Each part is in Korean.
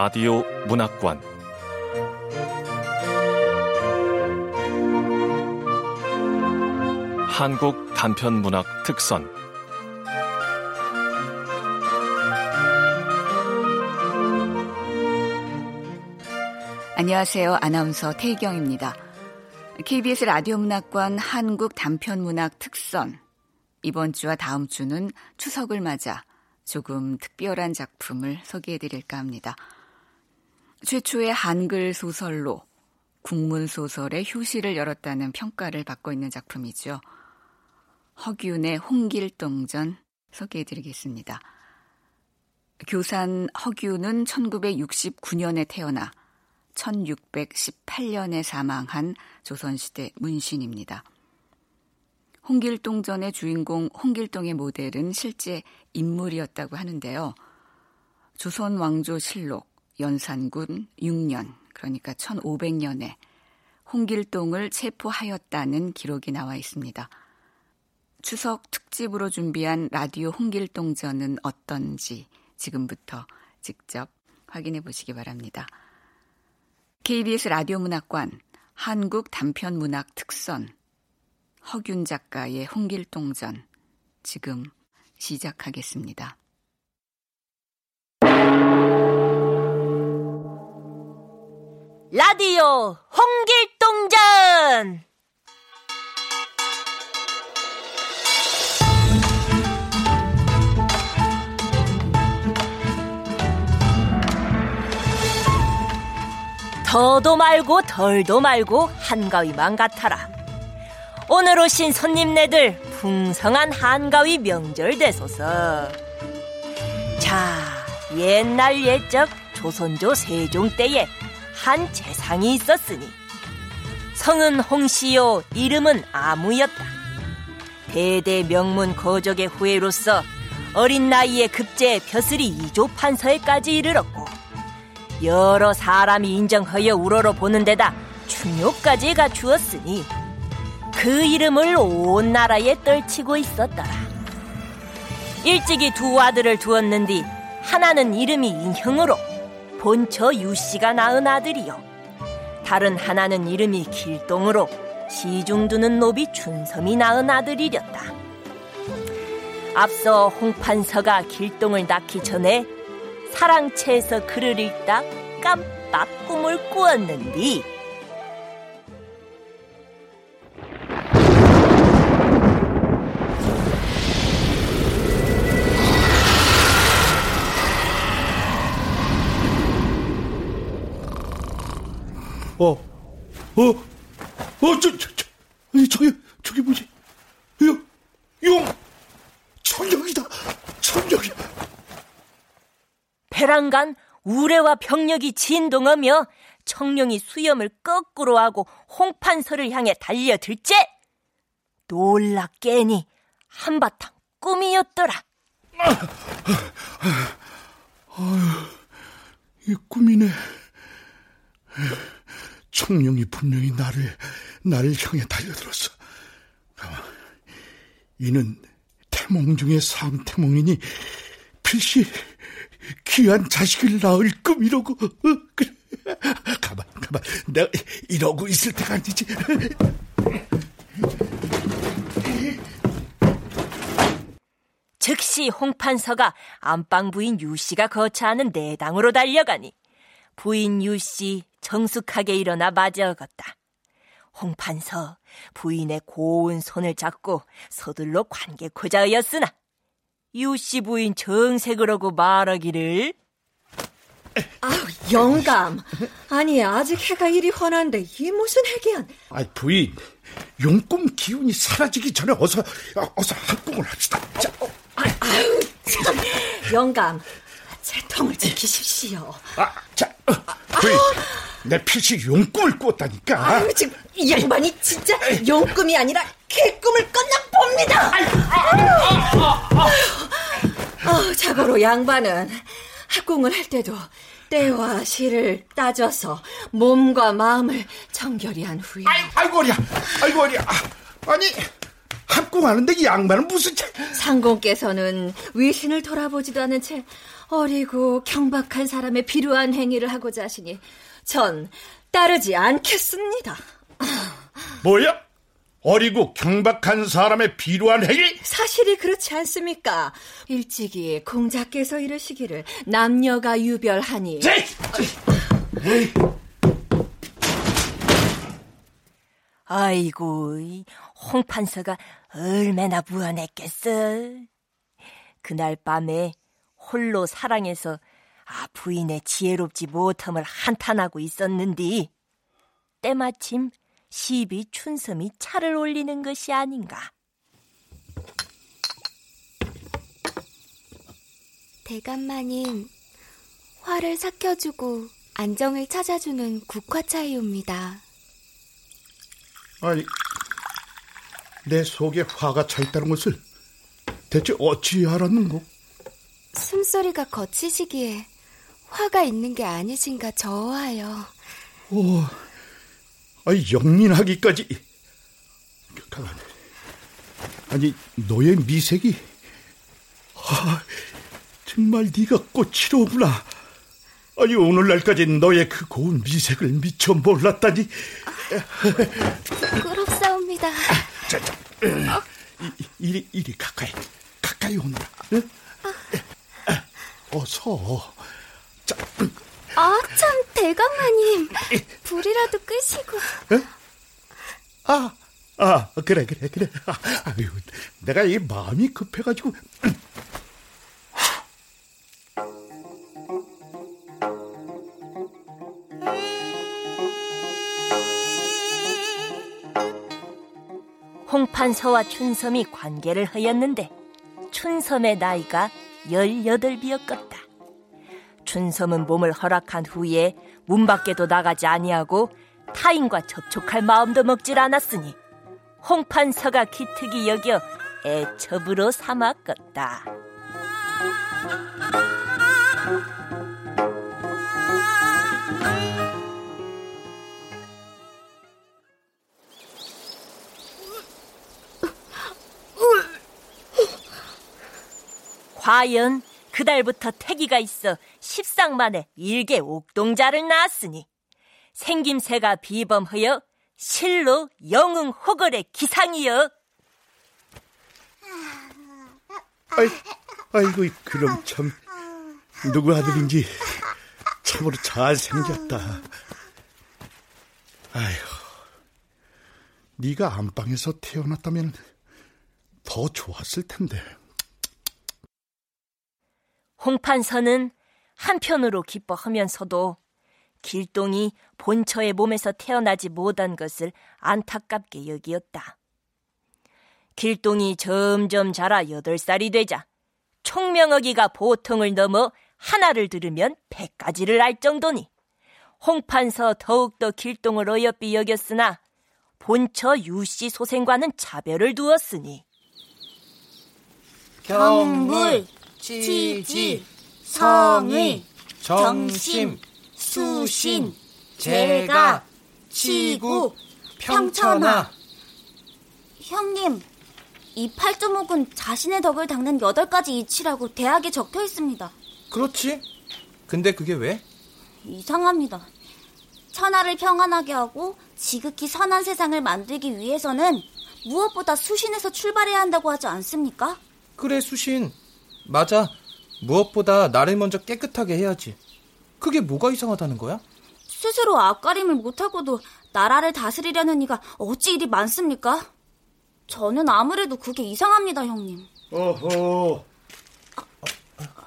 라디오 문학관 한국 단편 문학 특선 안녕하세요. 아나운서 태희경입니다. KBS 라디오 문학관 한국 단편 문학 특선 이번 주와 다음 주는 추석을 맞아 조금 특별한 작품을 소개해 드릴까 합니다. 최초의 한글 소설로 국문 소설의 효시를 열었다는 평가를 받고 있는 작품이죠. 허균의 홍길동전 소개해 드리겠습니다. 교산 허균은 1969년에 태어나 1618년에 사망한 조선시대 문신입니다. 홍길동전의 주인공 홍길동의 모델은 실제 인물이었다고 하는데요. 조선 왕조 실록 연산군 6년 그러니까 1500년에 홍길동을 체포하였다는 기록이 나와 있습니다. 추석 특집으로 준비한 라디오 홍길동전은 어떤지 지금부터 직접 확인해 보시기 바랍니다. KBS 라디오 문학관 한국 단편 문학 특선 허균 작가의 홍길동전 지금 시작하겠습니다. 라디오 홍길동전 더도 말고 덜도 말고 한가위만 같아라. 오늘 오신 손님네들 풍성한 한가위 명절 되소서. 자, 옛날 옛적 조선조 세종 때에 한 재상이 있었으니 성은 홍시요 이름은 아무였다. 대대 명문 거족의 후예로서 어린 나이에 급제 벼슬이 이조 판서에까지 이르렀고 여러 사람이 인정하여 우러러 보는 데다 충효까지 갖추었으니 그 이름을 온 나라에 떨치고 있었더라. 일찍이 두 아들을 두었는디 하나는 이름이 인형으로 본처 유씨가 낳은 아들이요. 다른 하나는 이름이 길동으로 시중두는 노비 춘섬이 낳은 아들이렸다. 앞서 홍판서가 길동을 낳기 전에 사랑채에서 글을 읽다 깜빡 꿈을 꾸었는디 어, 어, 저, 저, 저, 저기, 저기 뭐지? 용, 용, 천령이다, 천령이. 배란간 우레와 병력이 진동하며 청룡이 수염을 거꾸로 하고 홍판서를 향해 달려들째 놀라 깨니 한바탕 꿈이었더라. 아, 아, 이 꿈이네. 청룡이 분명히 나를 나를 향해 달려들었어. 이는 태몽 중의 상태몽이니 필시 귀한 자식을 낳을 꿈이라고. 그래. 가만, 가만. 내가 이러고 있을 때가 아니지. 즉시 홍판서가 안방 부인 유씨가 거처하는 내당으로 달려가니 부인 유씨 정숙하게 일어나 맞이어갔다. 홍판서 부인의 고운 손을 잡고 서둘러 관객호자였으나 유씨 부인 정색으로고 말하기를 아우 영감. 아니 아직 해가 이리 환한데 이 무슨 해기한? 아 부인. 용꿈 기운이 사라지기 전에 어서 어서 합궁을 합시다. 자. 어, 아, 아유 참. 영감 제 통을 지키십시오. 아자 어, 부인 내 필시 용꿈을 꿨다니까. 아유 지금 이 양반이 진짜 용꿈이 아니라 개꿈을 꿨나 봅니다. 아유 자고로 양반은 학궁을 할 때도 때와 시를 따져서 몸과 마음을 정결히 한 후에. 아이고 어리야. 아이고 어리야. 아니 합궁하는데 이 양반은 무슨 상공께서는 위신을 돌아보지도 않은 채 어리고 경박한 사람의 비루한 행위를 하고자 하시니 전 따르지 않겠습니다. 뭐야? 어리고 경박한 사람의 비루한 행위? 사실이 그렇지 않습니까? 일찍이 공자께서 이르시기를 남녀가 유별하니. 제! 아이고, 홍 판서가 얼마나 무안했겠어. 그날 밤에 홀로 사랑해서 아 부인의 지혜롭지 못함을 한탄하고 있었는디 때마침 시비 춘섬이 차를 올리는 것이 아닌가. 대감마님, 화를 삭혀주고 안정을 찾아주는 국화차이옵니다. 아니, 내 속에 화가 차 있다는 것을 대체 어찌 알았는고? 숨소리가 거치시기에 화가 있는 게 아니신가 저하여. 오, 아니 영민하기까지. 가만. 아니 너의 미색이, 아, 정말 네가 꽃이로구나. 아니 오늘날까지 너의 그 고운 미색을 미처 몰랐다니. 부끄럽사옵니다. 자, 자, 이, 이리 이리 가까이 가까이 오너라. 응? 어서. 자, 아, 참, 대감마님. 불이라도 끄시고. 아, 아, 그래, 그래, 그래. 아, 아유, 내가 이 마음이 급해가지고. 홍판서와 춘섬이 관계를 하였는데 춘섬의 나이가 열여덟이었겠다. 춘섬은 몸을 허락한 후에 문 밖에도 나가지 아니하고 타인과 접촉할 마음도 먹질 않았으니 홍판서가 기특이 여겨 애첩으로 삼았겠다. 과연 그달부터 태기가 있어 십상 만에 일개 옥동자를 낳았으니 생김새가 비범하여 실로 영웅 호걸의 기상이여 아이, 아이고, 그럼 참 누구 아들인지 참으로 잘 생겼다. 아이고, 네가 안방에서 태어났다면 더 좋았을 텐데. 홍판서는 한편으로 기뻐하면서도 길동이 본처의 몸에서 태어나지 못한 것을 안타깝게 여기었다. 길동이 점점 자라 여덟 살이 되자 총명어기가 보통을 넘어 하나를 들으면 백가지를 알 정도니 홍판서 더욱더 길동을 어여삐 여겼으나 본처 유씨 소생과는 차별을 두었으니 경물, 치지, 성의, 정심, 수신, 재가, 치구, 평천하. 형님, 이 팔조목은 자신의 덕을 닦는 여덟 가지 이치라고 대학에 적혀 있습니다. 그렇지. 근데 그게 왜? 이상합니다. 천하를 평안하게 하고 지극히 선한 세상을 만들기 위해서는 무엇보다 수신에서 출발해야 한다고 하지 않습니까? 그래, 수신. 맞아. 무엇보다 나를 먼저 깨끗하게 해야지. 그게 뭐가 이상하다는 거야? 스스로 앞가림을 못하고도 나라를 다스리려는 이가 어찌 이리 많습니까? 저는 아무래도 그게 이상합니다, 형님. 어허.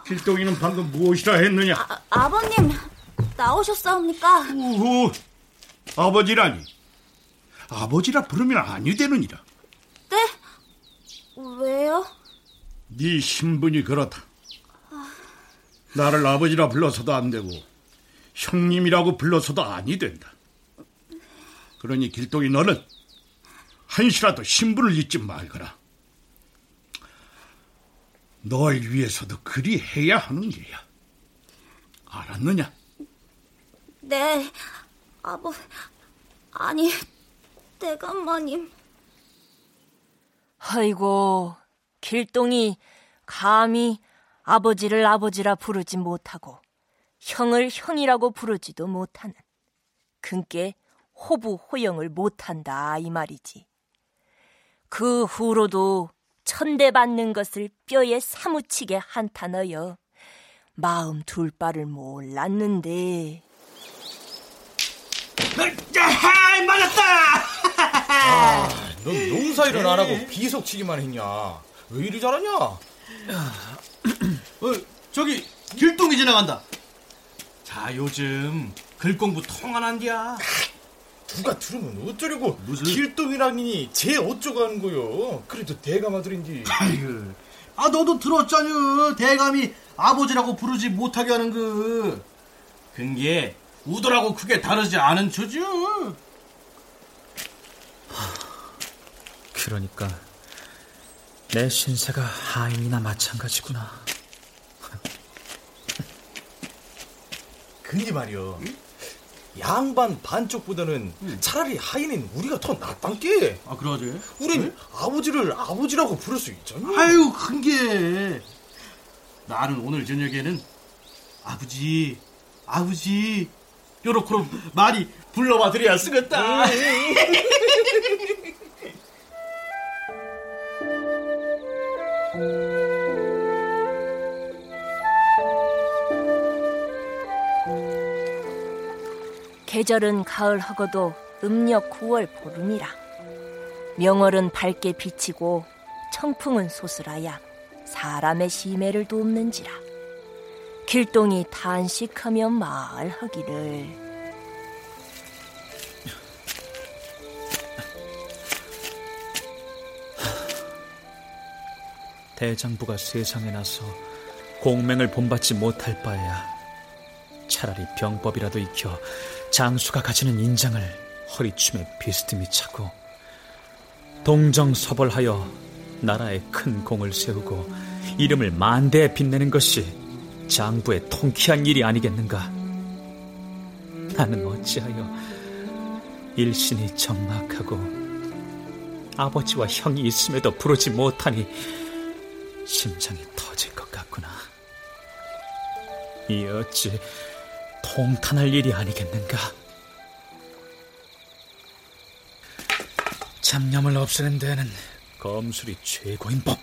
길동이는 방금 무엇이라 했느냐? 아, 아버님, 나오셨사옵니까? 우후. 아버지라니. 아버지라 부르면 아니 되느니라. 네? 왜요? 네 신분이 그렇다. 나를 아버지라 불러서도 안 되고 형님이라고 불러서도 아니 된다. 그러니 길동이 너는 한시라도 신분을 잊지 말거라. 널 위해서도 그리 해야 하는 게야. 알았느냐? 네, 아버, 아니, 대감마님. 아이고, 길동이 감히 아버지를 아버지라 부르지 못하고 형을 형이라고 부르지도 못하는 근께 호부 호영을 못한다 이 말이지. 그 후로도 천대받는 것을 뼈에 사무치게 한탄하여 마음 둘 바를 몰랐는데 야, 맞았다! 아, 넌 농사일은 안 하고 비석치기만 했냐? 왜 이리 잘하냐? 어, 저기 길동이 지나간다. 자, 요즘 글 공부 통안 한디야. 누가 들으면 어쩌려고 무슨 길동이라니 쟤 어쩌고 하는 거요? 그래도 대가마들인지. 아이고, 아 너도 들었잖여. 대감이 아버지라고 부르지 못하게 하는 그. 근게 우도라고 크게 다르지 않은 처죠. 그러니까 내 신세가 하인이나 마찬가지구나. 근데 말이여. 양반 반쪽보다는 차라리 하인인 우리가 더 낫단 게. 아, 그러지? 우린 응? 아버지를 아버지라고 부를 수 있잖아. 아유, 큰 게. 나는 오늘 저녁에는 아버지, 아버지, 요렇게 많이 불러봐 드려야 쓰겠다. 계절은 가을하고도 음력 9월 보름이라. 명월은 밝게 비치고 청풍은 소슬하야 사람의 심해를 돕는지라. 길동이 탄식하며 말하기를 대장부가 세상에 나서 공맹을 본받지 못할 바에야 차라리 병법이라도 익혀 장수가 가지는 인장을 허리춤에 비스듬히 차고 동정서벌하여 나라에 큰 공을 세우고 이름을 만대에 빛내는 것이 장부의 통쾌한 일이 아니겠는가? 나는 어찌하여 일신이 적막하고 아버지와 형이 있음에도 부르지 못하니 심장이 터질 것 같구나. 이 어찌 통탄할 일이 아니겠는가? 잡념을 없애는 데는 검술이 최고인 법.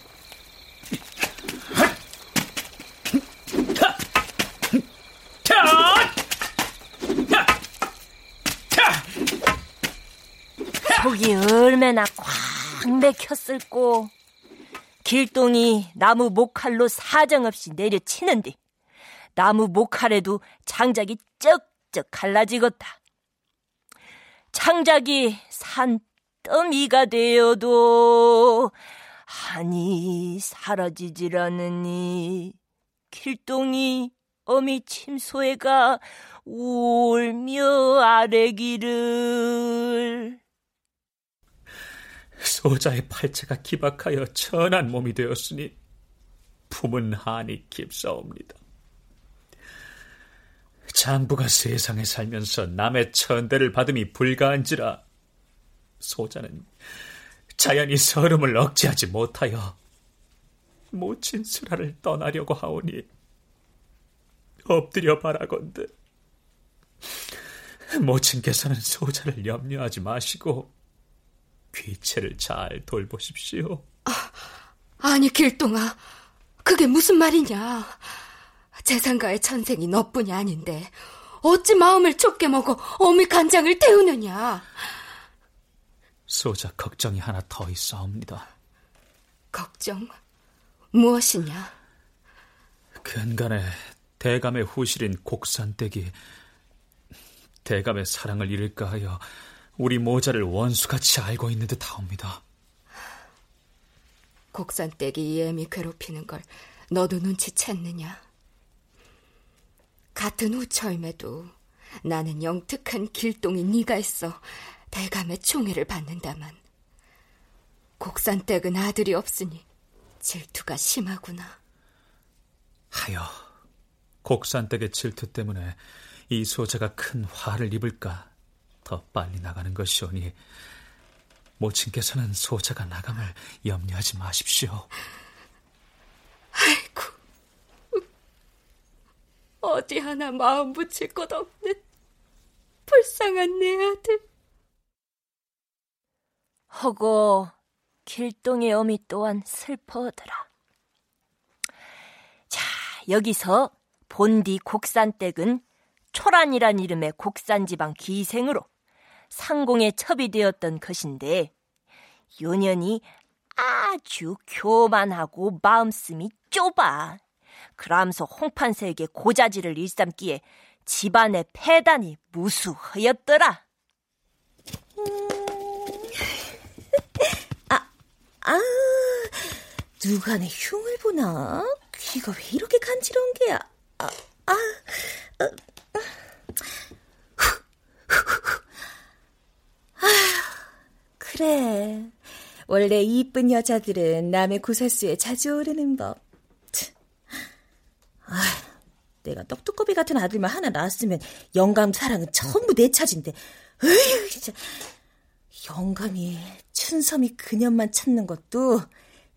속이 얼마나 꽉 맥혔을꼬. 길동이 나무 목칼로 사정없이 내려치는데 나무 목칼에도 장작이 쩍쩍 갈라지겠다. 장작이 산더미가 되어도 한이 사라지질 않으니 길동이 어미 침소애가 울며 아래기를 소자의 팔체가 기박하여 천한 몸이 되었으니 품은 한이 깊사옵니다. 장부가 세상에 살면서 남의 천대를 받음이 불가한지라 소자는 자연히 서름을 억제하지 못하여 모친 수라를 떠나려고 하오니 엎드려 바라건대 모친께서는 소자를 염려하지 마시고 귀체를 잘 돌보십시오. 아, 아니 길동아, 그게 무슨 말이냐? 재산가의 천생이 너뿐이 아닌데 어찌 마음을 좁게 먹어 어미 간장을 태우느냐? 소자 걱정이 하나 더 있어옵니다. 걱정? 무엇이냐? 근간에 대감의 후실인 곡산댁이 대감의 사랑을 잃을까 하여 우리 모자를 원수같이 알고 있는 듯하옵니다. 곡산댁이 이엠이 괴롭히는 걸 너도 눈치챘느냐? 같은 우처임에도 나는 영특한 길동이 네가 있어 대감의 총애를 받는다만 곡산댁은 아들이 없으니 질투가 심하구나. 하여 곡산댁의 질투 때문에 이 소자가 큰 화를 입을까 더 빨리 나가는 것이오니 모친께서는 소자가 나감을 염려하지 마십시오. 아이고, 어디 하나 마음 붙일 것 없는 불쌍한 내 아들. 허고 길동의 어미 또한 슬퍼하더라. 자, 여기서 본디 곡산댁은 초란이란 이름의 곡산지방 기생으로 상공에 첩이 되었던 것인데 요년이 아주 교만하고 마음씀이 좁아. 그러면서 홍판세에게 고자질을 일삼기에 집안의 폐단이 무수하였더라. 아, 아, 누가 내 흉을 보나? 귀가 왜 이렇게 간지러운 게야? 아, 아, 아, 아, 그래. 원래 이쁜 여자들은 남의 구설수에 자주 오르는 법. 아, 내가 떡두꺼비 같은 아들만 하나 낳았으면 영감 사랑은 전부 내 차진데. 으휴, 진짜. 영감이 춘섬이 그년만 찾는 것도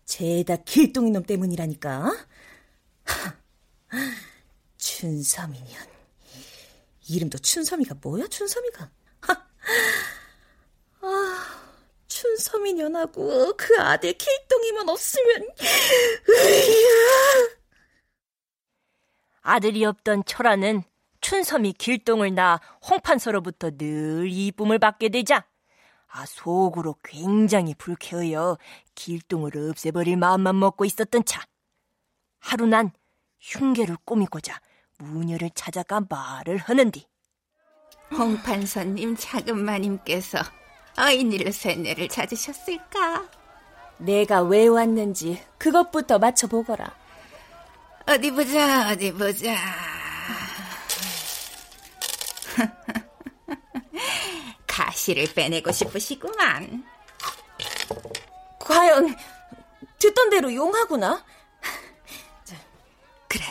죄다 길동이 놈 때문이라니까. 춘섬이년. 이름도 춘섬이가 뭐야, 춘섬이가? 아. 춘섬이 년하고 그 아들 길동이만 없으면 아들이 없던 철아는 춘섬이 길동을 낳아 홍판서로부터 늘 이쁨을 받게 되자 아 속으로 굉장히 불쾌하여 길동을 없애버릴 마음만 먹고 있었던 차 하루 난 흉계를 꾸미고자 무녀를 찾아가 말을 하는디 홍판서님 작은 마님께서 어인일로 쇠뇌를 찾으셨을까? 내가 왜 왔는지 그것부터 맞춰보거라. 어디 보자, 어디 보자. 가시를 빼내고 싶으시구만. 과연 듣던 대로 용하구나. 그래,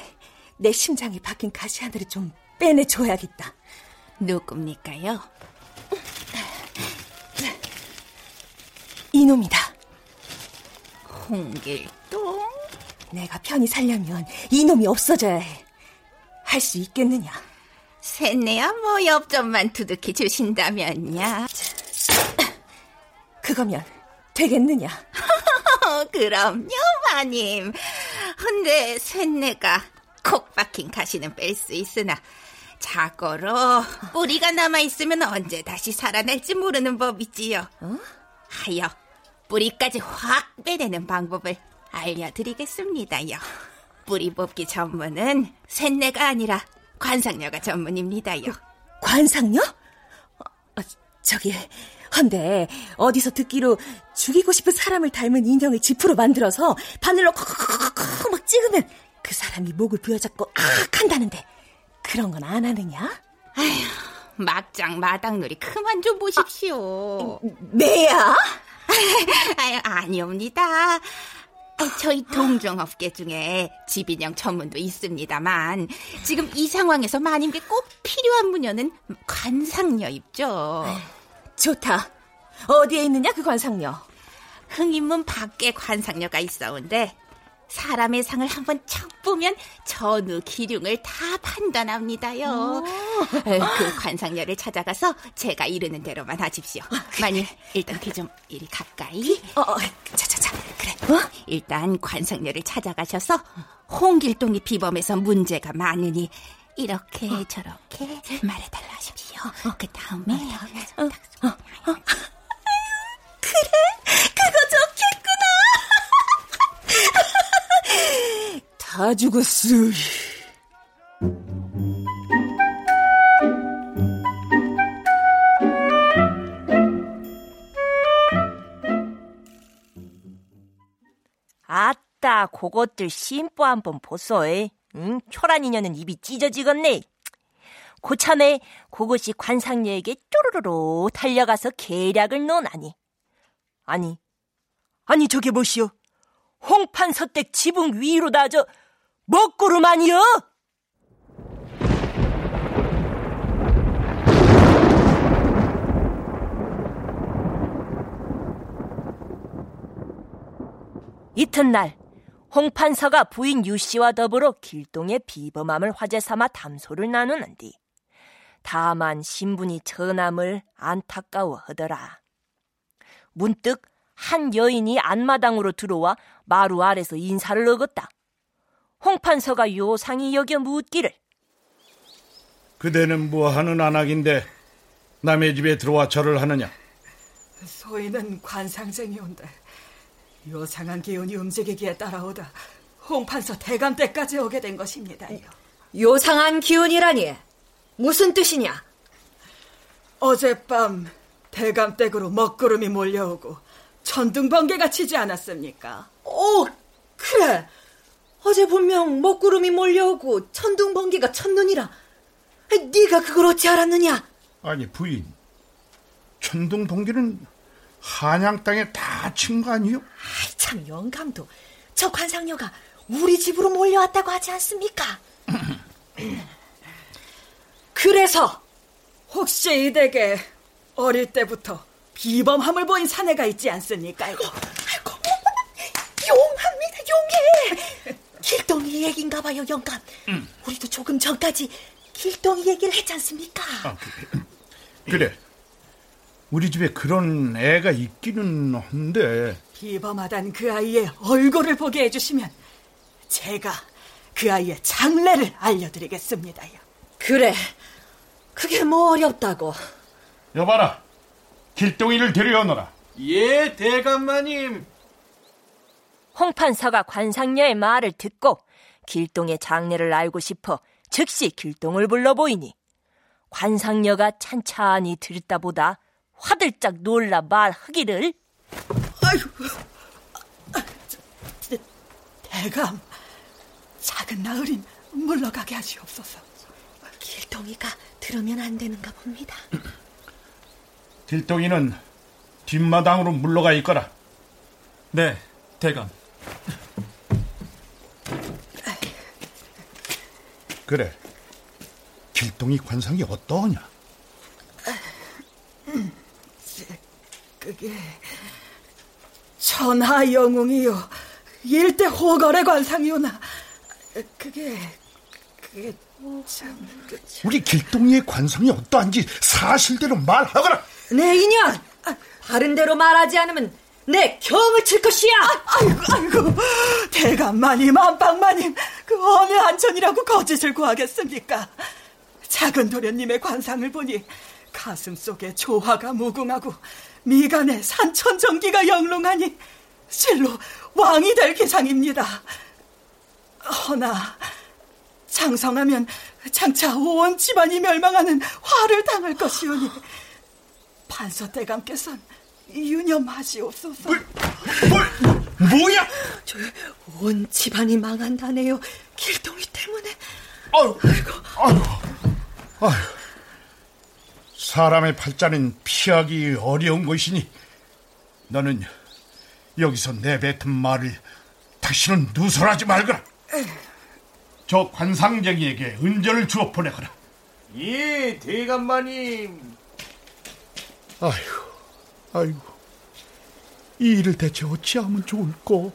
내 심장이 박힌 가시 하나를 좀 빼내줘야겠다. 누굽니까요? 이놈이다. 홍길동? 내가 편히 살려면 이놈이 없어져야 해. 할 수 있겠느냐? 셋내야 뭐 엽전만 두둑히 주신다면야. 그거면 되겠느냐? 그럼요, 마님. 근데 셋내가 콕 박힌 가시는 뺄 수 있으나 자고로 뿌리가 남아 있으면 언제 다시 살아날지 모르는 법이지요. 어? 하여 뿌리까지 확 빼내는 방법을 알려드리겠습니다요. 뿌리 뽑기 전문은 쇳내가 아니라 관상녀가 전문입니다요. 관상녀? 어, 저기, 헌데 어디서 듣기로 죽이고 싶은 사람을 닮은 인형을 지프로 만들어서 바늘로 콕콕콕콕 막 찍으면 그 사람이 목을 부여잡고 악 한다는데 그런 건 안 하느냐? 아휴, 막장 마당놀이 그만 좀 보십시오. 아, 내야? 아니옵니다. 저희 동종업계 중에 집인형 전문도 있습니다만 지금 이 상황에서 마님께 꼭 필요한 무녀는 관상녀 입죠. 좋다. 어디에 있느냐 그 관상녀? 흥인문 밖에 관상녀가 있어온데 사람의 상을 한번 척 보면 전후 기륭을 다 판단합니다요. 그 관상녀를 찾아가서 제가 이르는 대로만 하십시오. 만일 일단 그 좀 이리 가까이. 어, 어, 자자자, 그래. 어? 일단 관상녀를 찾아가셔서 홍길동이 비범해서 문제가 많으니 이렇게 어. 저렇게 말해달라 하십시오. 어. 그 다음에 어. 어. 어. 그래, 그거 좋겠구나. 다 죽었어. 아따, 그것들 심보 한번 보소. 응? 초란 이녀는 입이 찢어지겠네. 고참에 그것이 관상녀에게 쪼르르르 달려가서 계략을 논하니. 아니, 아니 저게 뭐시오? 홍판서댁 지붕 위로 다저 먹구름 아니여? 이튿날 홍판서가 부인 유씨와 더불어 길동의 비범함을 화제 삼아 담소를 나누는디 다만 신분이 전함을 안타까워하더라. 문득 한 여인이 안마당으로 들어와 마루 아래서 인사를 얻었다. 홍판서가 요상히 여겨 묻기를 그대는 뭐하는 안악인데 남의 집에 들어와 절을 하느냐? 소인은 관상쟁이온데 요상한 기운이 움직이기에 따라오다 홍판서 대감 때까지 오게 된 것입니다요. 요상한 기운이라니 무슨 뜻이냐? 어젯밤 대감 댁으로 먹구름이 몰려오고 천둥 번개가 치지 않았습니까? 오, 그래. 어제 분명 먹구름이 몰려오고 천둥 번개가 쳤느니라. 네가 그걸 어찌 알았느냐? 아니 부인, 천둥 번개는 한양 땅에 다 친 거 아니요? 아이, 참 영감도 저 관상녀가 우리 집으로 몰려왔다고 하지 않습니까? 그래서 혹시 이 댁에 어릴 때부터 비범함을 보인 사내가 있지 않습니까? 아이고, 아이고 용합니다, 용해. 길동이 얘긴가 봐요, 영감. 음. 우리도 조금 전까지 길동이 얘기를 했지 않습니까? 아, 그래. 그래. 우리 집에 그런 애가 있기는 한데 비범하단 그 아이의 얼굴을 보게 해주시면 제가 그 아이의 장래를 알려드리겠습니다요. 그래, 그게 뭐 어렵다고. 여봐라, 길동이를 데려오너라. 예, 대감마님. 홍판사가 관상녀의 말을 듣고 길동의 장래를 알고 싶어 즉시 길동을 불러 보이니 관상녀가 찬찬히 들다 보다 화들짝 놀라 말하기를 아유, 대감, 작은 나으린 물러가게 하시옵소서. 길동이가 들으면 안 되는가 봅니다. 길동이는 뒷마당으로 물러가 있거라. 네, 대감. 그래, 길동이 관상이 어떠하냐? 그게 천하 영웅이요. 일대 호거래 관상이오나. 그게 그게 참 우리 길동이의 관상이 어떠한지 사실대로 말하거라. 네 인연. 바른 대로 말하지 않으면 내 경을 칠 것이야. 아, 아이고 아이고 대감마님 안방마님 그 어느 안천이라고 거짓을 구하겠습니까? 작은 도련님의 관상을 보니 가슴 속에 조화가 무궁하고 미간에 산천전기가 영롱하니 실로 왕이 될 기상입니다. 허나 장성하면 장차 온 집안이 멸망하는 화를 당할 것이오니 판서 대감께선 유념하시옵소서. 뭐, 뭐, 뭐야? 온 집안이 망한다네요. 길동이 때문에. 아유, 아이고, 아유, 아유. 사람의 팔자는 피하기 어려운 것이니 너는 여기서 내뱉은 말을 다시는 누설하지 말거라. 저 관상쟁이에게 은전을 주어 보내거라. 예, 대감마님. 아이고, 아이고. 이 일을 대체 어찌하면 좋을꼬?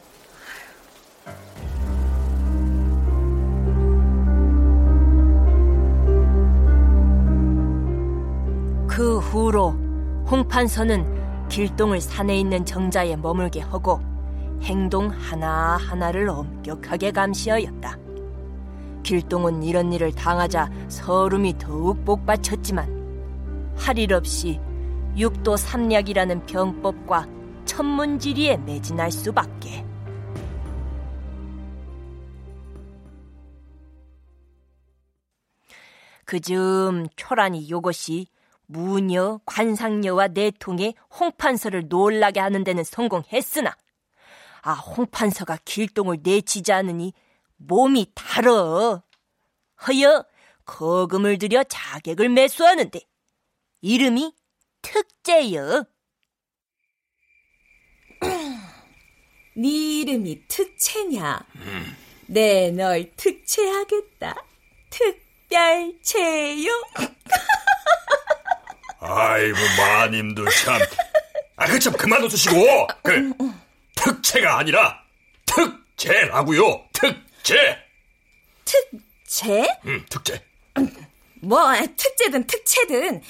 그 후로 홍판서는 길동을 산에 있는 정자에 머물게 하고 행동 하나하나를 엄격하게 감시하였다. 길동은 이런 일을 당하자 서름이 더욱 복받쳤지만 할 일 없이 육도 삼략이라는 병법과 천문지리에 매진할 수밖에. 그즈음 초란이 요것이 무녀, 관상녀와 내통에 홍판서를 놀라게 하는 데는 성공했으나 아 홍판서가 길동을 내치지 않으니 몸이 달어 허여 거금을 들여 자객을 매수하는데 이름이 특제여 네 이름이 특채냐 내널 특채하겠다 특별채요 아이고 마님도 참. 아 그 참 그만 웃으시고 그 특채가 아니라 특제라고요. 특제. 특제? 응, 특제. 뭐 특제든 특채든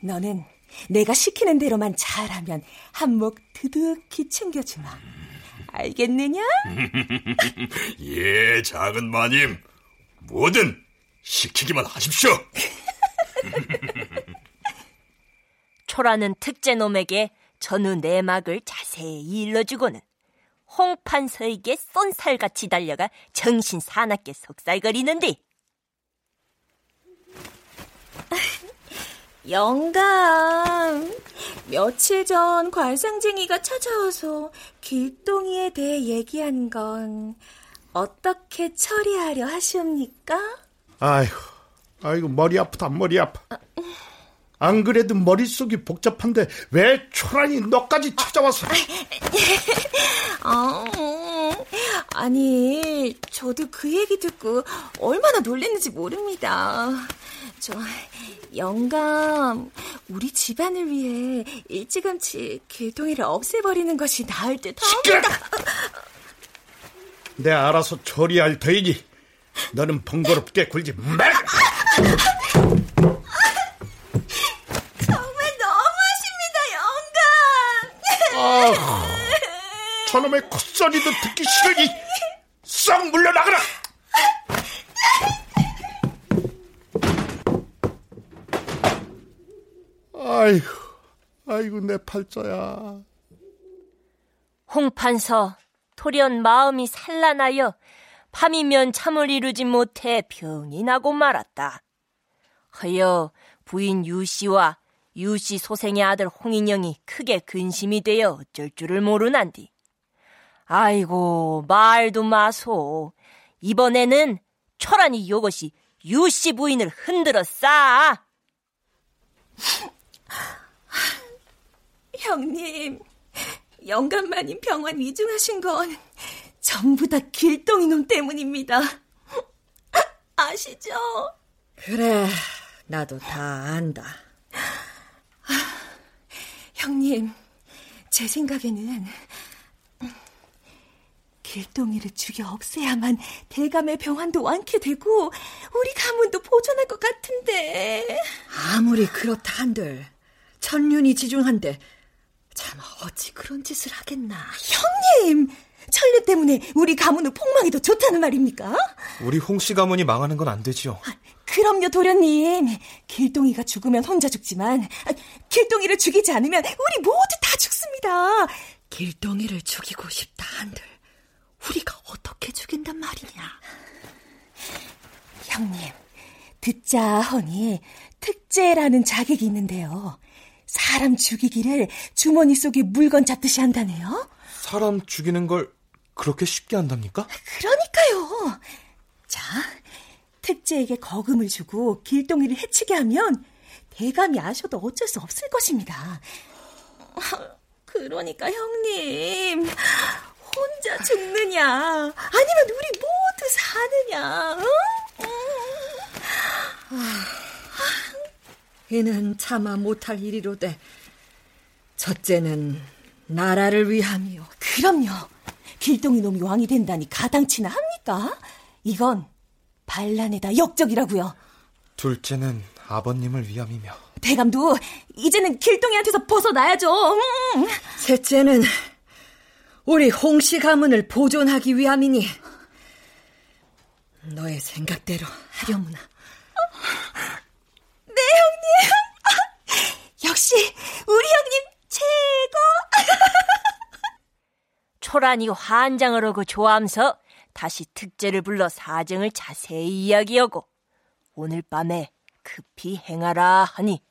너는 내가 시키는 대로만 잘하면 한몫 드득히 챙겨주마. 알겠느냐? 예, 작은 마님. 뭐든 시키기만 하십시오. 초라는 특제놈에게 전후 내막을 자세히 일러주고는 홍판서에게 쏜살같이 달려가 정신 사납게 속살거리는데 영감, 며칠 전 관상쟁이가 찾아와서 길동이에 대해 얘기한 건 어떻게 처리하려 하시옵니까? 아이고, 아이고 머리 아프다 머리 아파. 안 그래도 머릿속이 복잡한데 왜 초란이 너까지 찾아와서 아, 아니 저도 그 얘기 듣고 얼마나 놀랐는지 모릅니다. 저 영감 우리 집안을 위해 일찌감치 길동이를 없애버리는 것이 나을 듯합니다. 내 알아서 처리할 터이니 너는 번거롭게 굴지 말. 정말 너무하십니다, 영감. 아, 저놈의 콧소리도 듣기 싫으니 썩 물러나가라. 아이고, 아이고 내 팔자야. 홍판서 돌연 마음이 산란하여 밤이면 잠을 이루지 못해 병이 나고 말았다. 허여 부인 유씨와 유씨 소생의 아들 홍인영이 크게 근심이 되어 어쩔 줄을 모르난디. 아이고 말도 마소. 이번에는 초란이 요것이 유씨 부인을 흔들어 싸. 형님, 영감마님 병원 위중하신 건 전부 다 길동이 놈 때문입니다. 아시죠? 그래, 나도 다 안다. 형님, 제 생각에는 길동이를 죽여 없애야만 대감의 병환도 완쾌되고 우리 가문도 보존할 것 같은데. 아무리 그렇다 한들 천륜이 지중한데 참 어찌 그런 짓을 하겠나. 형님! 천륜 때문에 우리 가문은 폭망이 더 좋다는 말입니까? 우리 홍씨 가문이 망하는 건 안 되지요. 그럼요, 도련님. 길동이가 죽으면 혼자 죽지만 길동이를 죽이지 않으면 우리 모두 다 죽습니다. 길동이를 죽이고 싶다 한들 우리가 어떻게 죽인단 말이냐. 형님, 듣자 허니 특제라는 자격이 있는데요. 사람 죽이기를 주머니 속에 물건 잡듯이 한다네요. 사람 죽이는 걸 그렇게 쉽게 한답니까? 그러니까요. 자, 특제에게 거금을 주고 길동이를 해치게 하면 대감이 아셔도 어쩔 수 없을 것입니다. 그러니까 형님, 혼자 죽느냐, 아니면 우리 모두 사느냐, 응? 이는 차마 못할 일이로되 첫째는 나라를 위함이요. 그럼요. 길동이 놈이 왕이 된다니 가당치나 합니까? 이건 반란에다 역적이라고요. 둘째는 아버님을 위함이며 대감도 이제는 길동이한테서 벗어나야죠. 음. 셋째는 우리 홍씨 가문을 보존하기 위함이니 너의 생각대로 하려무나. 네, 형님. 역시 우리 형님 최고. 초란이 환장을 하고 좋아하면서 다시 특제를 불러 사정을 자세히 이야기하고 오늘 밤에 급히 행하라 하니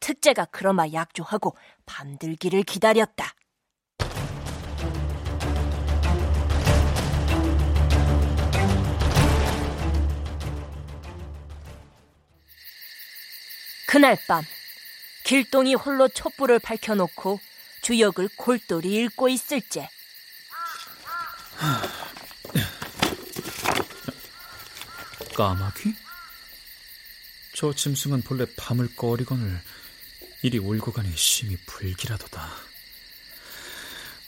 특제가 그러마 약조하고 밤들기를 기다렸다. 그날 밤 길동이 홀로 촛불을 밝혀놓고 주역을 골똘히 읽고 있을째 까마귀? 저 짐승은 본래 밤을 꺼리거늘 이리 울고 가니 심히 불길하도다.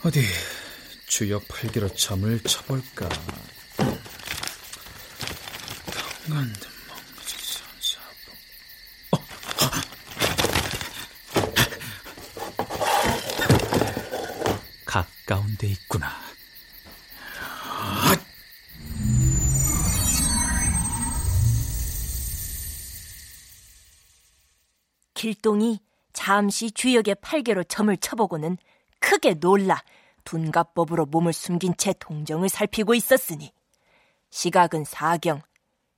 어디 주역 팔기로 점을 쳐볼까? 평안도 데 있구나. 길동이 잠시 주역의 팔개로 점을 쳐보고는 크게 놀라 둔갑법으로 몸을 숨긴 채 동정을 살피고 있었으니 시각은 사경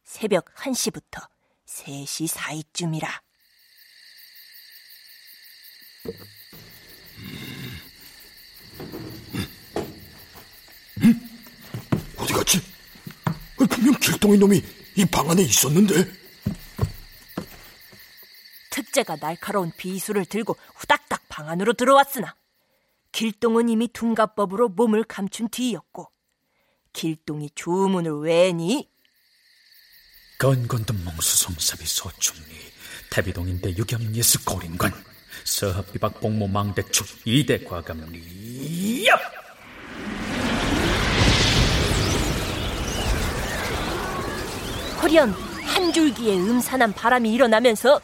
새벽 1시부터 3시 사이쯤이라. 어디 갔지? 분명 길동이 놈이 이 방 안에 있었는데. 특제가 날카로운 비수를 들고 후닥닥 방 안으로 들어왔으나 길동은 이미 둔갑법으로 몸을 감춘 뒤였고 길동이 주문을 왜니? 건건든 몽수성사비 소충리 태비동인대 유경예스 고림관 서합비박 복모 망대축 이대 과감리 얍! 허련 한 줄기의 음산한 바람이 일어나면서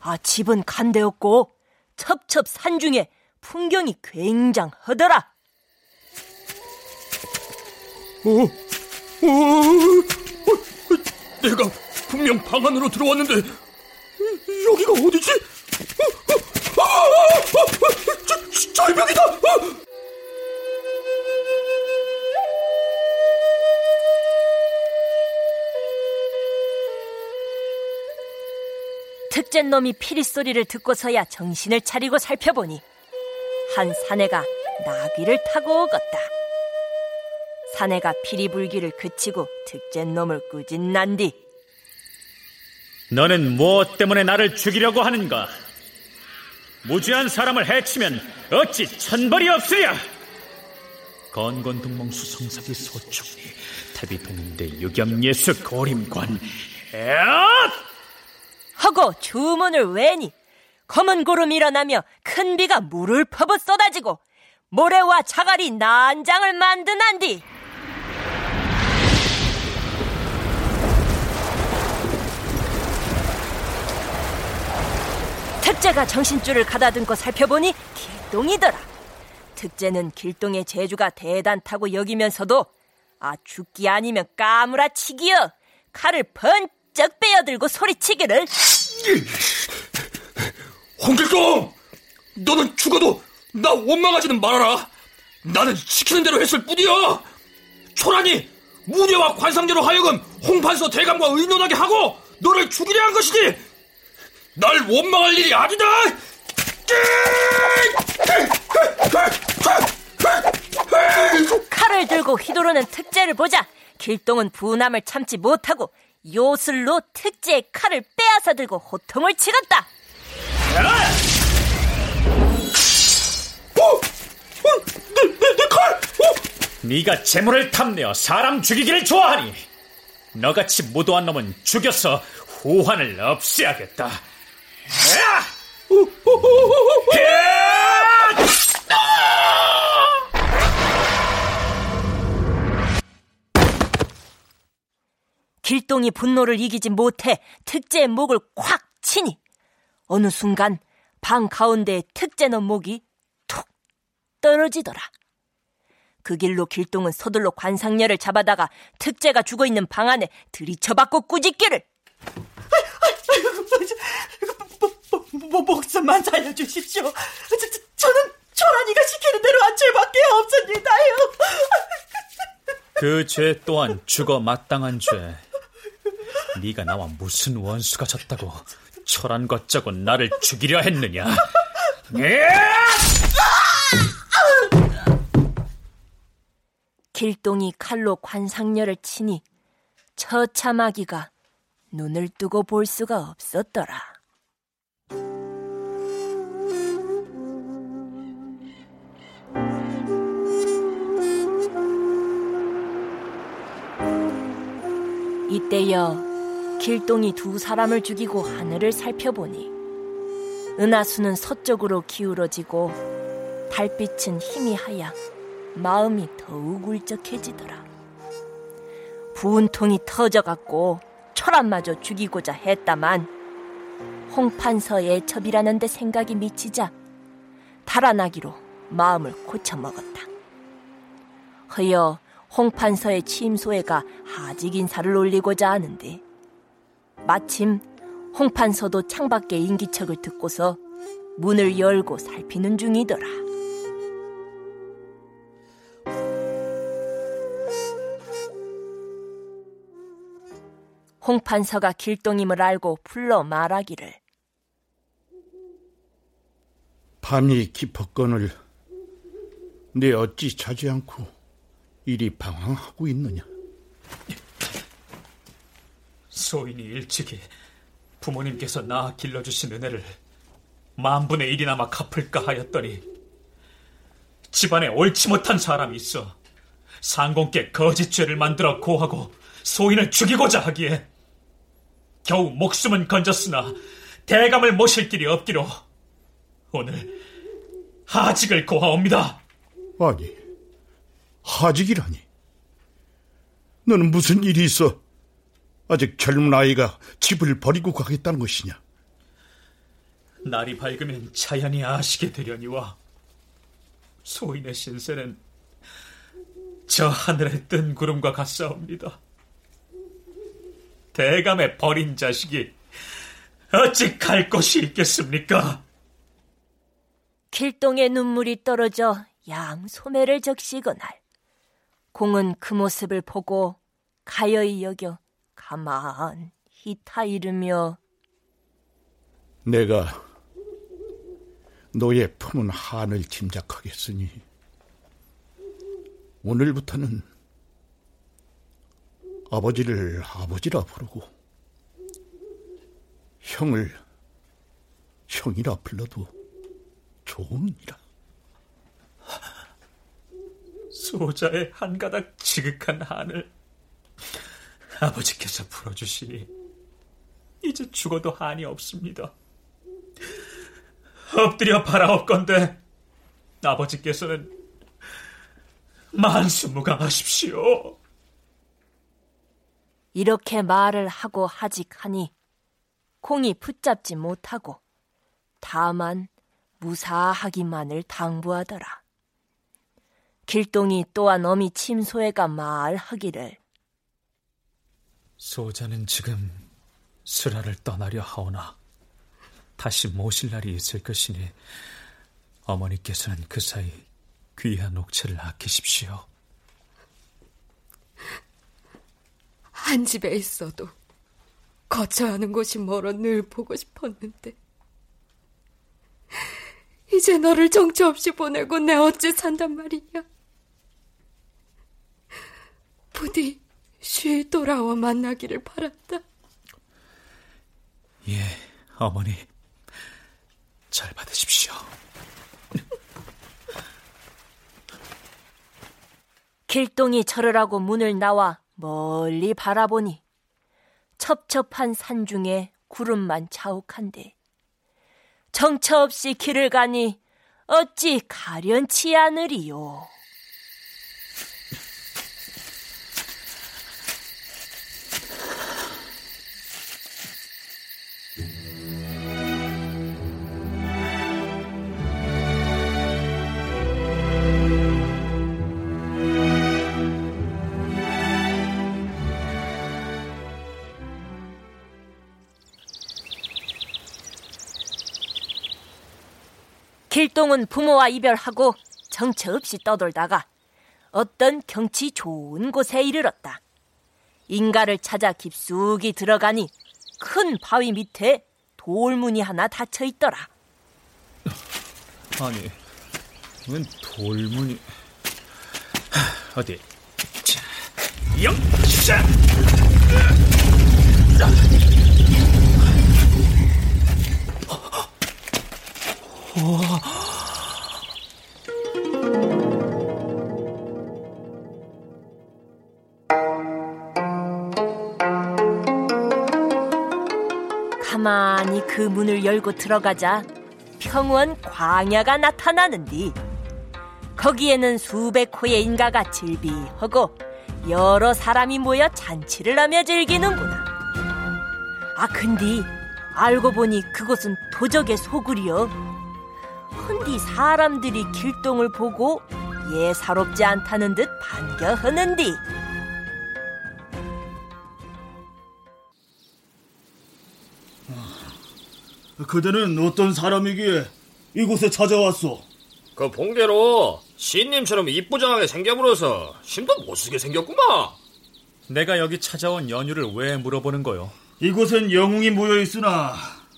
아 집은 간대었고 첩첩 산중에 풍경이 굉장하더라. 어, 어, 어, 내가 분명 방 안으로 들어왔는데 여기가 어디지? 어, 어, 어, 저, 절벽이다! 특젠 놈이 피리 소리를 듣고서야 정신을 차리고 살펴보니 한 사내가 나귀를 타고 오겄다. 사내가 피리 불기를 그치고 특젠 놈을 꾸짖난 뒤 너는 무엇 때문에 나를 죽이려고 하는가? 무지한 사람을 해치면 어찌 천벌이 없으랴? 건건동몽수 성사기 소충리 태비동인대 유경예수 고림관 에앗! 하고 주문을 외니 검은 구름이 일어나며 큰 비가 물을 퍼붓 쏟아지고 모래와 자갈이 난장을 만든 한 뒤 특제가 정신줄을 가다듬고 살펴보니 길동이더라. 특제는 길동의 재주가 대단타고 여기면서도 아 죽기 아니면 까무라치기여 칼을 번쩍 빼어들고 소리치기를 홍길동! 너는 죽어도 나 원망하지는 말아라. 나는 시키는 대로 했을 뿐이야. 초란이 무녀와 관상제로 하여금 홍판서 대감과 의논하게 하고 너를 죽이려 한 것이지. 날 원망할 일이 아니다. 칼을 들고 휘두르는 특제를 보자 길동은 분함을 참지 못하고 요술로 특제의 칼을 빼앗아 들고 호통을 치렀다. 어? 어? 내, 내, 내 칼! 어? 네가 재물을 탐내어 사람 죽이기를 좋아하니 너같이 무도한 놈은 죽여서 후환을 없애야겠다. 길동이 분노를 이기지 못해 특제의 목을 콱 치니 어느 순간 방 가운데에 특제는 목이 툭 떨어지더라. 그 길로 길동은 서둘러 관상녀를 잡아다가 특제가 죽어 있는 방 안에 들이쳐받고 꾸짖기를 뭐, 목숨만 살려주십시오. 저, 저, 는 초란이가 시키는 대로 한 죄밖에 없습니다요. 그 죄 또한 죽어 마땅한 죄. 네가 나와 무슨 원수가 졌다고 철한 것자고 나를 죽이려 했느냐? 길동이 칼로 관상녀를 치니 처참하기가 눈을 뜨고 볼 수가 없었더라. 이때여 길동이 두 사람을 죽이고 하늘을 살펴보니 은하수는 서쪽으로 기울어지고 달빛은 희미하여 마음이 더욱 울적해지더라. 분통이 터져갖고 철안마저 죽이고자 했다만 홍판서의 첩이라는 데 생각이 미치자 달아나기로 마음을 고쳐먹었다. 허여 홍판서의 침소애가 하직 인사를 올리고자 하는데 마침 홍판서도 창밖에 인기척을 듣고서 문을 열고 살피는 중이더라. 홍판서가 길동임을 알고 불러 말하기를 밤이 깊었건을 내 어찌 자지 않고 이리 방황하고 있느냐? 소인이 일찍이 부모님께서 나 길러주신 은혜를 만분의 일이나마 갚을까 하였더니 집안에 옳지 못한 사람이 있어 상공께 거짓죄를 만들어 고하고 소인을 죽이고자 하기에 겨우 목숨은 건졌으나 대감을 모실 길이 없기로 오늘 하직을 고하옵니다. 아니, 하직이라니. 너는 무슨 일이 있어? 아직 젊은 아이가 집을 버리고 가겠다는 것이냐? 날이 밝으면 자연히 아시게 되려니와 소인의 신세는 저 하늘에 뜬 구름과 같사옵니다. 대감의 버린 자식이 어찌 갈 곳이 있겠습니까? 길동의 눈물이 떨어져 양 소매를 적시거날 공은 그 모습을 보고 가여이 여겨 가만히 타이르며 내가 너의 품은 한을 짐작하겠으니 오늘부터는 아버지를 아버지라 부르고 형을 형이라 불러도 좋으니라. 소자의 한 가닥 지극한 한을 아버지께서 풀어주시니 이제 죽어도 한이 없습니다. 엎드려 바라옵건대 아버지께서는 만수무강하십시오. 이렇게 말을 하고 하직하니 콩이 붙잡지 못하고 다만 무사하기만을 당부하더라. 길동이 또한 어미 침소애가 말하기를 소자는 지금 수라를 떠나려 하오나 다시 모실 날이 있을 것이니 어머니께서는 그 사이 귀한 옥체를 아끼십시오. 한 집에 있어도 거쳐야 하는 곳이 멀어 늘 보고 싶었는데 이제 너를 정처 없이 보내고 내 어찌 산단 말이냐. 부디 쉬 돌아와 만나기를 바란다. 예, 어머니. 잘 받으십시오. 길동이 절을 하고 문을 나와 멀리 바라보니 첩첩한 산 중에 구름만 자욱한데 정처 없이 길을 가니 어찌 가련치 않으리요. 길동은 부모와 이별하고 정처 없이 떠돌다가 어떤 경치 좋은 곳에 이르렀다. 인가를 찾아 깊숙이 들어가니 큰 바위 밑에 돌문이 하나 닫혀 있더라. 아니, 웬 돌문이... 어디? 자, 영자! 우와. 가만히 그 문을 열고 들어가자 평원 광야가 나타나는디 거기에는 수백 호의 인가가 질비하고 여러 사람이 모여 잔치를 하며 즐기는구나. 아, 근데 알고 보니 그곳은 도적의 소굴이 여. 흔디 사람들이 길동을 보고 예사롭지 않다는 듯 반겨하는디. 그대는 어떤 사람이기에 이곳에 찾아왔소? 그 봉대로 신님처럼 이쁘장하게 생겨버려서 힘도 못쓰게 생겼구만. 내가 여기 찾아온 연유를 왜 물어보는 거요? 이곳엔 영웅이 모여 있으나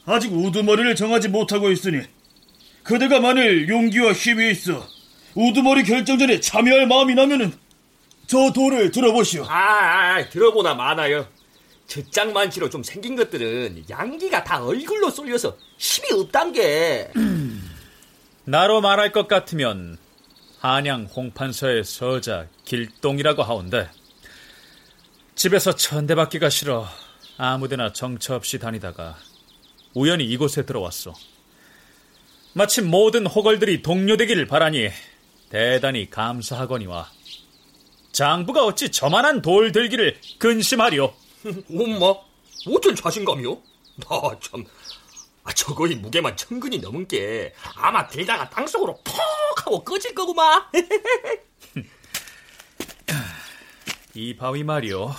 아직 우두머리를 정하지 못하고 있으니 그대가 만일 용기와 힘이 있어 우두머리 결정전에 참여할 마음이 나면은 저 돌을 들어보시오. 아, 아, 아 들어보나 마나요. 저짱만치로 좀 생긴 것들은 양기가 다 얼굴로 쏠려서 힘이 없단 게. 나로 말할 것 같으면 한양 홍판서의 서자 길동이라고 하온데 집에서 천대받기가 싫어 아무데나 정처 없이 다니다가 우연히 이곳에 들어왔어. 마침 모든 호걸들이 동료되기를 바라니 대단히 감사하거니와 장부가 어찌 저만한 돌 들기를 근심하리오. 엄마, 어쩐 자신감이요? 나 참, 아, 저거이 무게만 천근이 넘은 게 아마 들다가 땅속으로 퍽 하고 꺼질 거구만. 이 바위 말이오.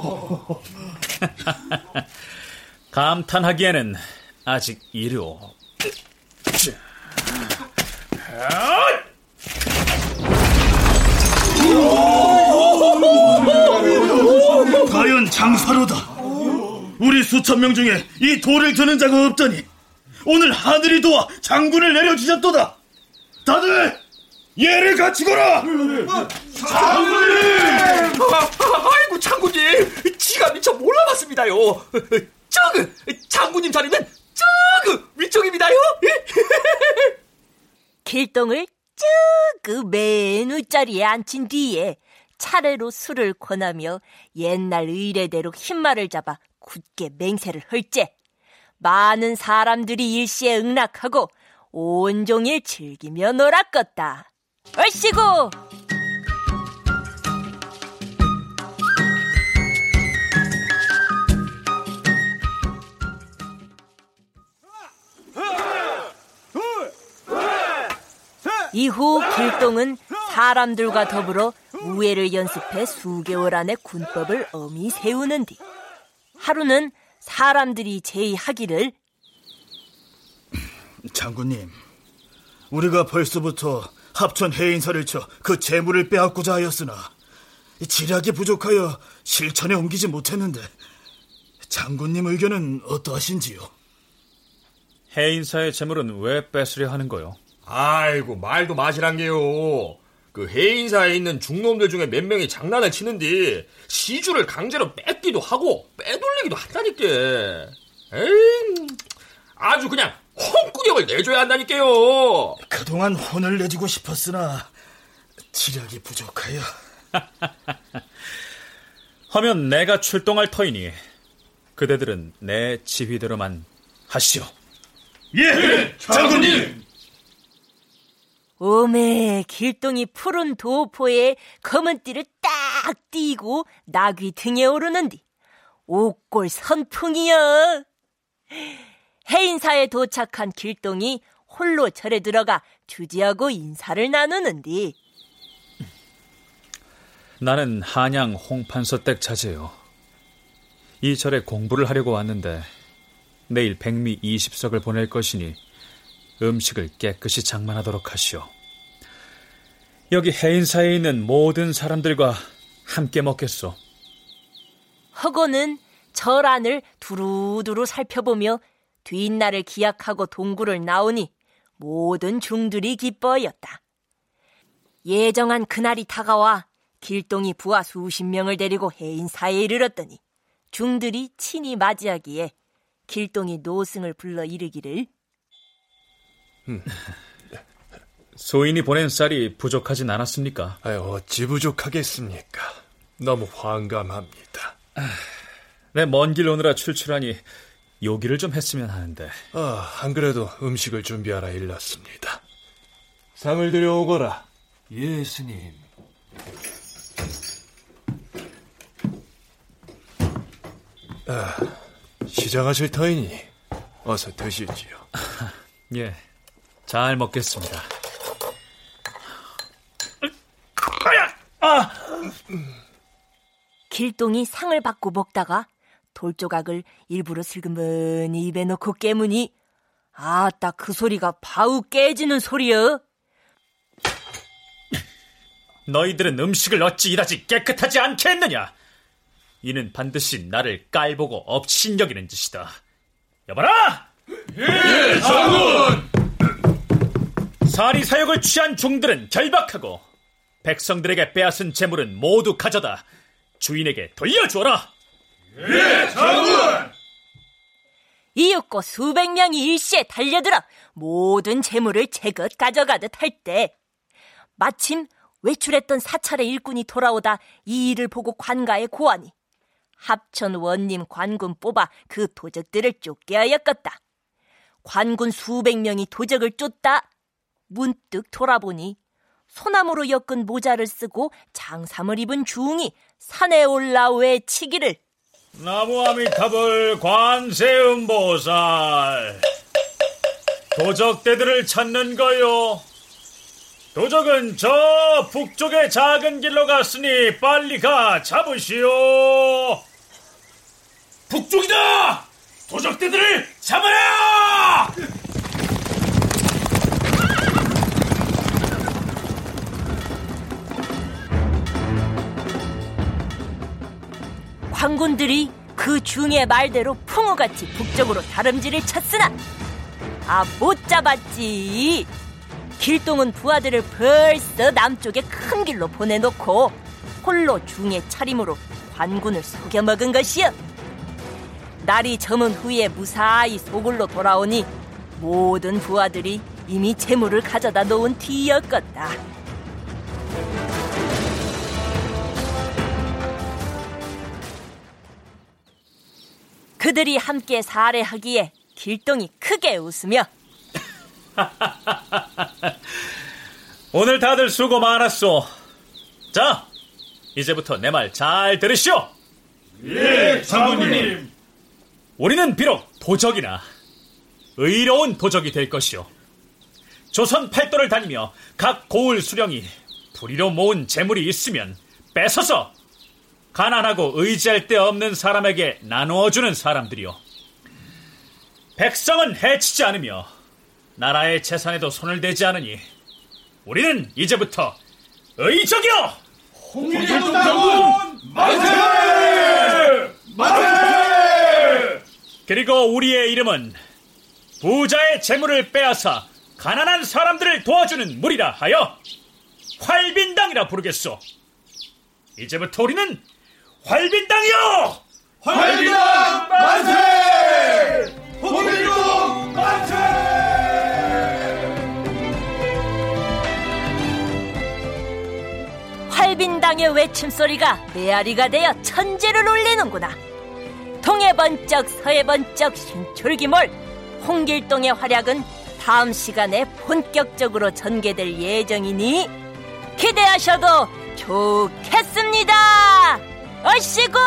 감탄하기에는 아직 이르오. 과연 장사로다. 우리 수천 명 중에 이 돌을 드는 자가 없더니 오늘 하늘이 도와 장군을 내려주셨도다. 다들 예를 갖추거라. 장군님! 아이고 장군님, 지가 미처 몰라봤습니다요. 저그 장군님 자리는 저그 위쪽입니다요. 길동을 저그 맨 윗자리에 앉힌 뒤에 차례로 술을 권하며 옛날 의례대로 흰말을 잡아 굳게 맹세를 헐째 많은 사람들이 일시에 응락하고 온종일 즐기며 놀았겠다. 얼씨구! 이후 길동은 사람들과 더불어 우애를 연습해 수개월 안에 군법을 엄히 세우는 뒤 하루는 사람들이 제의하기를 장군님, 우리가 벌써부터 합천 해인사를 쳐 그 재물을 빼앗고자 하였으나 지략이 부족하여 실천에 옮기지 못했는데 장군님 의견은 어떠하신지요? 해인사의 재물은 왜 뺏으려 하는 거요? 아이고 말도 마시란 게요. 그 해인사에 있는 중놈들 중에 몇 명이 장난을 치는데 시주를 강제로 뺏기도 하고 빼돌리기도 한다니까. 에이, 아주 그냥 홍구력을 내줘야 한다니까요. 그동안 혼을 내주고 싶었으나 지략이 부족하여. 하면 내가 출동할 터이니 그대들은 내 지휘대로만 하시오. 예, 장군님. 오메 길동이 푸른 도포에 검은 띠를 딱 띄고 나귀 등에 오르는디. 옥골 선풍이여. 해인사에 도착한 길동이 홀로 절에 들어가 주지하고 인사를 나누는디. 나는 한양 홍판서댁 자제요. 이 절에 공부를 하려고 왔는데 내일 백미 20석을 보낼 것이니 음식을 깨끗이 장만하도록 하시오. 여기 해인사에 있는 모든 사람들과 함께 먹겠소. 허고는 절 안을 두루두루 살펴보며 뒷날을 기약하고 동굴을 나오니 모든 중들이 기뻐하였다. 예정한 그날이 다가와 길동이 부하 수십 명을 데리고 해인사에 이르렀더니 중들이 친히 맞이하기에 길동이 노승을 불러 이르기를 소인이 보낸 쌀이 부족하진 않았습니까? 아유, 어찌 부족하겠습니까? 너무 황감합니다. 내먼 길 오느라 출출하니 요기를 좀 했으면 하는데. 아, 안 그래도 음식을 준비하라 일렀습니다. 상을 들여오거라. 예, 스님. 아, 시장하실 터이니 어서 드시지요. 예, 잘 먹겠습니다. 아! 길동이 상을 받고 먹다가 돌조각을 일부러 슬그머니 입에 넣고 깨무니 아따 그 소리가 바우 깨지는 소리여. 너희들은 음식을 어찌 이다지 깨끗하지 않게 했느냐? 이는 반드시 나를 깔보고 업신여기는 짓이다. 여봐라! 예, 장군! 사리 사욕을 취한 종들은 결박하고 백성들에게 빼앗은 재물은 모두 가져다 주인에게 돌려주어라. 예, 장군! 이윽고 수백 명이 일시에 달려들어 모든 재물을 제것 가져가듯 할 때 마침 외출했던 사찰의 일꾼이 돌아오다 이 일을 보고 관가에 고하니 합천 원님 관군 뽑아 그 도적들을 쫓게 하였겠다. 관군 수백 명이 도적을 쫓다 문득 돌아보니 소나무로 엮은 모자를 쓰고 장삼을 입은 중이 산에 올라 외치기를 나무아미타불 관세음보살 도적대들을 찾는 거요 도적은 저 북쪽의 작은 길로 갔으니 빨리 가 잡으시오 북쪽이다! 도적대들을 잡아라! 관군들이 그 중의 말대로 풍우같이 북쪽으로 다름질을 쳤으나 아 못 잡았지 길동은 부하들을 벌써 남쪽의 큰 길로 보내놓고 홀로 중의 차림으로 관군을 속여먹은 것이여 날이 저문 후에 무사히 소굴로 돌아오니 모든 부하들이 이미 재물을 가져다 놓은 뒤였겠다. 그들이 함께 살해하기에 길동이 크게 웃으며 오늘 다들 수고 많았소. 자 이제부터 내 말 잘 들으시오. 예 장군님. 우리는 비록 도적이나 의로운 도적이 될 것이오. 조선 팔도를 다니며 각 고을 수령이 불의로 모은 재물이 있으면 뺏어서 가난하고 의지할 데 없는 사람에게 나누어주는 사람들이요. 백성은 해치지 않으며 나라의 재산에도 손을 대지 않으니 우리는 이제부터 의적이요! 홍길동 장군 만세! 만세! 그리고 우리의 이름은 부자의 재물을 빼앗아 가난한 사람들을 도와주는 무리라 하여 활빈당이라 부르겠소. 이제부터 우리는 활빈당이요! 활빈당 만세! 홍길동 만세! 활빈당의 외침소리가 메아리가 되어 천지를 울리는구나. 동해 번쩍 서해 번쩍 신출기몰 홍길동의 활약은 다음 시간에 본격적으로 전개될 예정이니 기대하셔도 좋겠습니다. 얼씨구